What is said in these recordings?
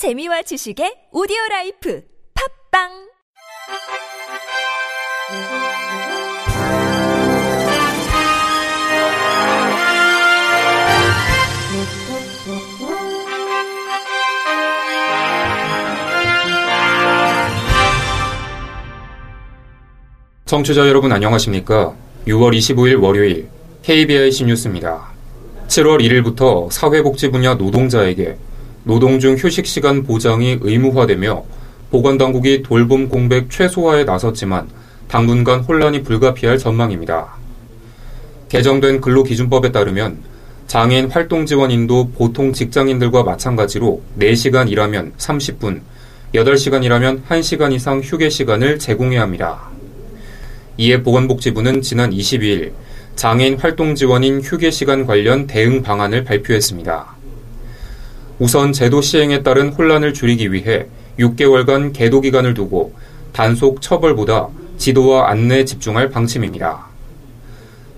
재미와 지식의 오디오 라이프 팝빵 청취자 여러분 안녕하십니까? 6월 25일 월요일 KBIC 뉴스입니다. 7월 1일부터 사회복지 분야 노동자에게 노동 중 휴식 시간 보장이 의무화되며 보건당국이 돌봄 공백 최소화에 나섰지만 당분간 혼란이 불가피할 전망입니다. 개정된 근로기준법에 따르면 장애인 활동 지원인도 보통 직장인들과 마찬가지로 4시간 일하면 30분, 8시간 일하면 1시간 이상 휴게 시간을 제공해야 합니다. 이에 보건복지부는 지난 22일 장애인 활동 지원인 휴게 시간 관련 대응 방안을 발표했습니다. 우선 제도 시행에 따른 혼란을 줄이기 위해 6개월간 계도 기간을 두고 단속 처벌보다 지도와 안내에 집중할 방침입니다.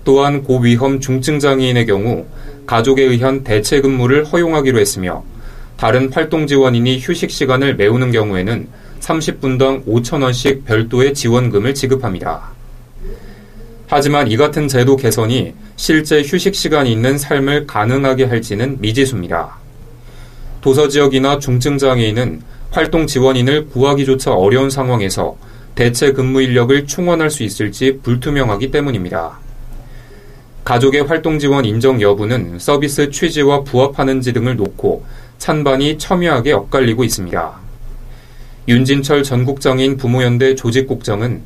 또한 고위험 중증 장애인의 경우 가족에 의한 대체 근무를 허용하기로 했으며 다른 활동 지원인이 휴식 시간을 메우는 경우에는 30분당 5천원씩 별도의 지원금을 지급합니다. 하지만 이 같은 제도 개선이 실제 휴식 시간이 있는 삶을 가능하게 할지는 미지수입니다. 도서 지역이나 중증 장애인은 활동 지원인을 구하기조차 어려운 상황에서 대체 근무 인력을 충원할 수 있을지 불투명하기 때문입니다. 가족의 활동 지원 인정 여부는 서비스 취지와 부합하는지 등을 놓고 찬반이 첨예하게 엇갈리고 있습니다. 윤진철 전국장애인 부모연대 조직국장은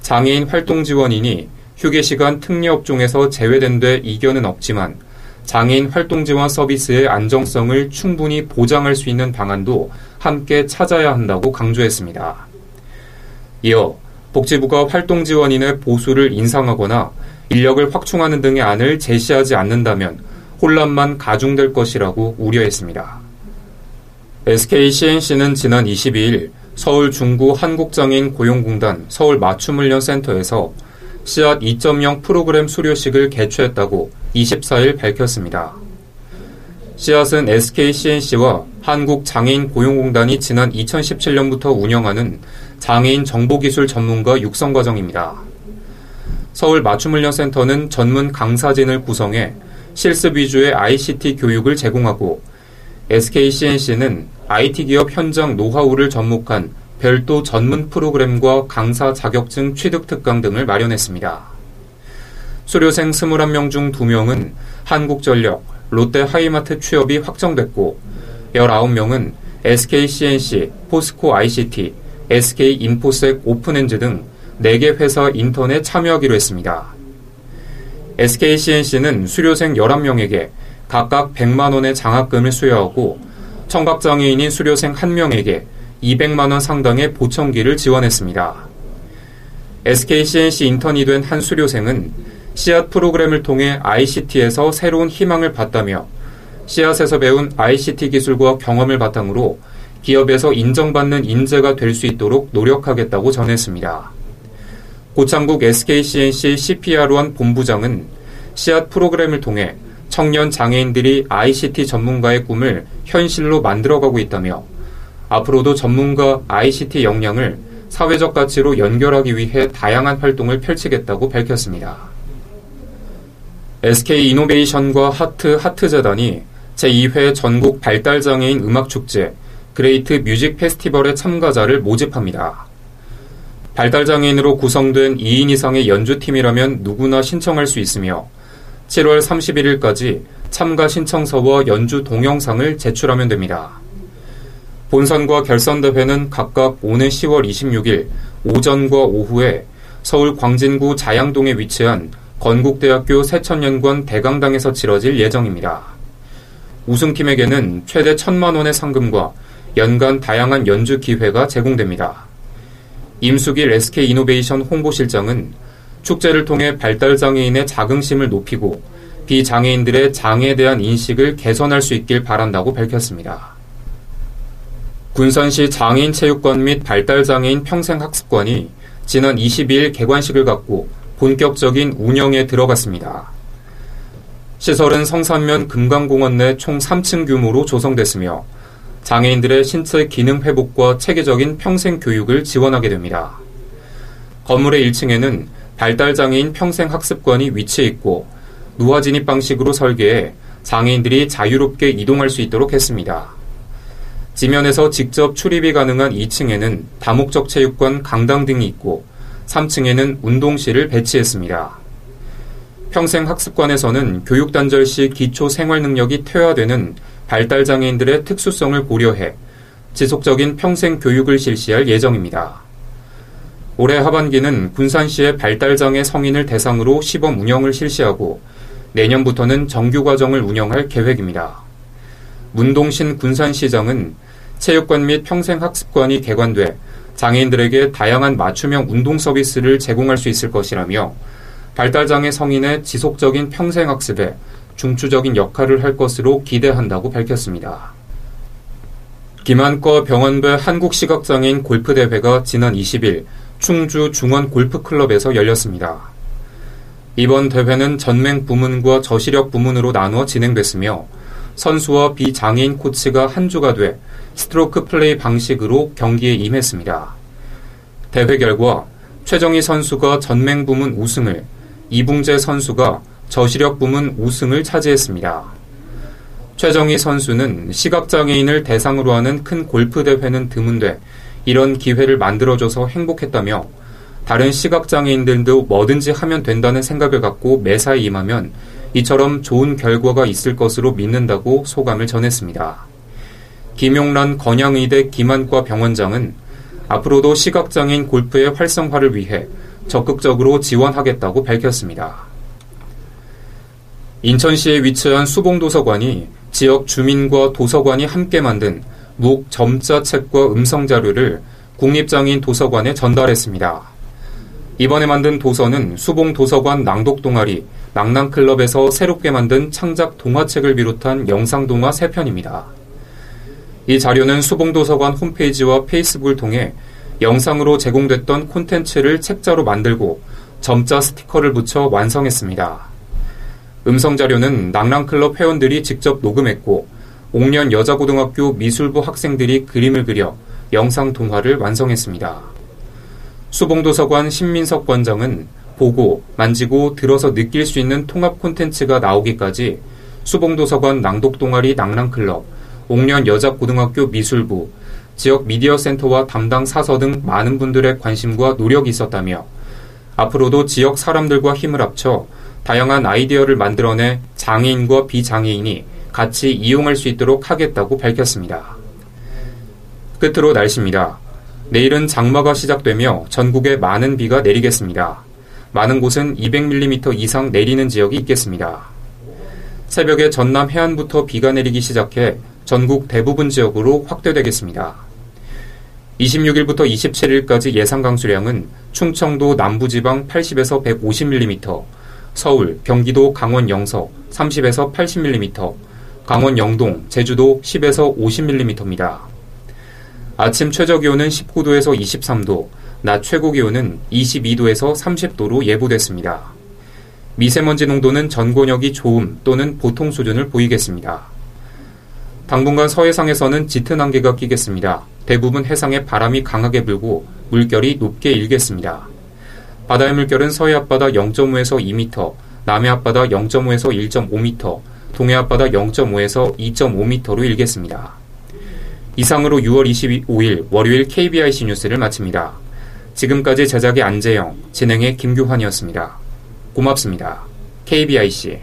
장애인 활동 지원인이 휴게 시간 특례 업종에서 제외된 데 이견은 없지만 장애인 활동 지원 서비스의 안정성을 충분히 보장할 수 있는 방안도 함께 찾아야 한다고 강조했습니다. 이어 복지부가 활동 지원인의 보수를 인상하거나 인력을 확충하는 등의 안을 제시하지 않는다면 혼란만 가중될 것이라고 우려했습니다. SKCNC는 지난 22일 서울 중구 한국장애인 고용공단 서울 맞춤훈련센터에서 씨앗 2.0 프로그램 수료식을 개최했다고 24일 밝혔습니다. 씨앗은 SKCNC와 한국장애인고용공단이 지난 2017년부터 운영하는 장애인 정보기술 전문가 육성과정입니다. 서울 맞춤훈련센터는 전문 강사진을 구성해 실습 위주의 ICT 교육을 제공하고 SKCNC는 IT 기업 현장 노하우를 접목한 별도 전문 프로그램과 강사 자격증 취득 특강 등을 마련했습니다. 수료생 21명 중 2명은 한국전력, 롯데 하이마트 취업이 확정됐고 19명은 SKCNC, 포스코 ICT, SK인포색 오픈엔즈 등 4개 회사 인턴에 참여하기로 했습니다. SKCNC는 수료생 11명에게 각각 100만원의 장학금을 수여하고 청각장애인인 수료생 1명에게 200만 원 상당의 보청기를 지원했습니다. SKCNC 인턴이 된 한 수료생은 씨앗 프로그램을 통해 ICT에서 새로운 희망을 봤다며 씨앗에서 배운 ICT 기술과 경험을 바탕으로 기업에서 인정받는 인재가 될 수 있도록 노력하겠다고 전했습니다. 고창국 SKCNC CPR1 본부장은 씨앗 프로그램을 통해 청년 장애인들이 ICT 전문가의 꿈을 현실로 만들어가고 있다며 앞으로도 전문가 ICT 역량을 사회적 가치로 연결하기 위해 다양한 활동을 펼치겠다고 밝혔습니다. SK 이노베이션과 하트 하트 재단이 제2회 전국 발달장애인 음악축제 Great Music Festival의 참가자를 모집합니다. 발달장애인으로 구성된 2인 이상의 연주팀이라면 누구나 신청할 수 있으며 7월 31일까지 참가 신청서와 연주 동영상을 제출하면 됩니다. 본선과 결선 대회는 각각 오는 10월 26일 오전과 오후에 서울 광진구 자양동에 위치한 건국대학교 세천년관 대강당에서 치러질 예정입니다. 우승팀에게는 최대 1천만 원의 상금과 연간 다양한 연주 기회가 제공됩니다. 임수길 SK이노베이션 홍보실장은 축제를 통해 발달 장애인의 자긍심을 높이고 비장애인들의 장애에 대한 인식을 개선할 수 있길 바란다고 밝혔습니다. 군산시 장애인체육관 및 발달장애인 평생학습관이 지난 22일 개관식을 갖고 본격적인 운영에 들어갔습니다. 시설은 성산면 금강공원 내 총 3층 규모로 조성됐으며 장애인들의 신체 기능 회복과 체계적인 평생 교육을 지원하게 됩니다. 건물의 1층에는 발달장애인 평생학습관이 위치해 있고 누화 진입 방식으로 설계해 장애인들이 자유롭게 이동할 수 있도록 했습니다. 지면에서 직접 출입이 가능한 2층에는 다목적 체육관 강당 등이 있고 3층에는 운동실을 배치했습니다. 평생학습관에서는 교육단절 시 기초 생활 능력이 퇴화되는 발달장애인들의 특수성을 고려해 지속적인 평생 교육을 실시할 예정입니다. 올해 하반기는 군산시의 발달장애 성인을 대상으로 시범 운영을 실시하고 내년부터는 정규 과정을 운영할 계획입니다. 문동신 군산시장은 체육관 및 평생학습관이 개관돼 장애인들에게 다양한 맞춤형 운동 서비스를 제공할 수 있을 것이라며 발달장애 성인의 지속적인 평생학습에 중추적인 역할을 할 것으로 기대한다고 밝혔습니다. 김한과 병원배 한국시각장애인 골프대회가 지난 20일 충주 중원 골프클럽에서 열렸습니다. 이번 대회는 전맹 부문과 저시력 부문으로 나누어 진행됐으며 선수와 비장애인 코치가 한 주가 돼 스트로크 플레이 방식으로 경기에 임했습니다. 대회 결과 최정희 선수가 전맹 부문 우승을, 이붕재 선수가 저시력 부문 우승을 차지했습니다. 최정희 선수는 시각장애인을 대상으로 하는 큰 골프 대회는 드문데 이런 기회를 만들어줘서 행복했다며 다른 시각장애인들도 뭐든지 하면 된다는 생각을 갖고 매사에 임하면 이처럼 좋은 결과가 있을 것으로 믿는다고 소감을 전했습니다. 김용란 건양의대 김한과 병원장은 앞으로도 시각장애인 골프의 활성화를 위해 적극적으로 지원하겠다고 밝혔습니다. 인천시에 위치한 수봉도서관이 지역 주민과 도서관이 함께 만든 묵 점자 책과 음성 자료를 국립장애인 도서관에 전달했습니다. 이번에 만든 도서는 수봉 도서관 낭독 동아리 낭낭클럽에서 새롭게 만든 창작 동화책을 비롯한 영상 동화 3편입니다. 이 자료는 수봉도서관 홈페이지와 페이스북을 통해 영상으로 제공됐던 콘텐츠를 책자로 만들고 점자 스티커를 붙여 완성했습니다. 음성 자료는 낭랑클럽 회원들이 직접 녹음했고 옥년 여자고등학교 미술부 학생들이 그림을 그려 영상 동화를 완성했습니다. 수봉도서관 신민석 관장은 보고, 만지고, 들어서 느낄 수 있는 통합 콘텐츠가 나오기까지 수봉도서관 낭독동아리 낭랑클럽, 옥년 여자고등학교 미술부, 지역 미디어 센터와 담당 사서 등 많은 분들의 관심과 노력이 있었다며 앞으로도 지역 사람들과 힘을 합쳐 다양한 아이디어를 만들어내 장애인과 비장애인이 같이 이용할 수 있도록 하겠다고 밝혔습니다. 끝으로 날씨입니다. 내일은 장마가 시작되며 전국에 많은 비가 내리겠습니다. 많은 곳은 200mm 이상 내리는 지역이 있겠습니다. 새벽에 전남 해안부터 비가 내리기 시작해 전국 대부분 지역으로 확대되겠습니다. 26일부터 27일까지 예상 강수량은 충청도 남부지방 80에서 150mm, 서울, 경기도 강원 영서 30에서 80mm, 강원 영동, 제주도 10에서 50mm입니다. 아침 최저 기온은 19도에서 23도, 낮 최고 기온은 22도에서 30도로 예보됐습니다. 미세먼지 농도는 전권역이 좋음 또는 보통 수준을 보이겠습니다. 당분간 서해상에서는 짙은 안개가 끼겠습니다. 대부분 해상에 바람이 강하게 불고 물결이 높게 일겠습니다. 바다의 물결은 서해 앞바다 0.5에서 2m, 남해 앞바다 0.5에서 1.5m, 동해 앞바다 0.5에서 2.5m로 일겠습니다. 이상으로 6월 25일 월요일 KBIC 뉴스를 마칩니다. 지금까지 제작의 안재영, 진행의 김규환이었습니다. 고맙습니다. KBIC